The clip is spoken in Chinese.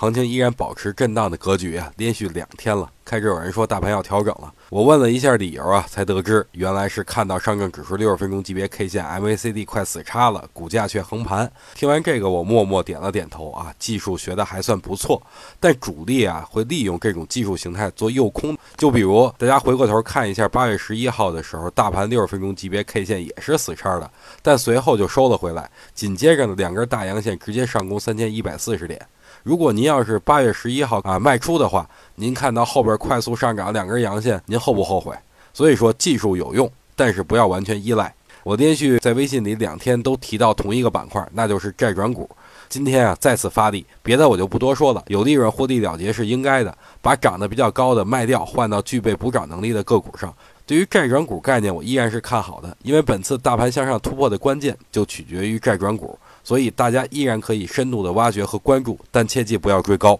行情依然保持震荡的格局啊，连续两天了。开始有人说大盘要调整了，我问了一下理由啊，才得知原来是看到上证指数六十分钟级别 K 线 MACD 快死叉了，股价却横盘。听完这个，我默默点了点头啊，技术学的还算不错。但主力啊会利用这种技术形态做诱空，就比如大家回过头看一下八月十一号的时候，大盘六十分钟级别 K 线也是死叉的，但随后就收了回来，紧接着呢两根大阳线直接上攻三千一百四十点。如果您要是八月十一号啊卖出的话，您看到后边快速上涨两根阳线，您后不后悔？所以说技术有用，但是不要完全依赖。我连续在微信里两天都提到同一个板块，那就是债转股。今天啊再次发力，别的我就不多说了，有利润获利了结是应该的，把涨得比较高的卖掉，换到具备补涨能力的个股上。对于债转股概念，我依然是看好的，因为本次大盘向上突破的关键就取决于债转股。所以大家依然可以深度的挖掘和关注，但切记不要追高。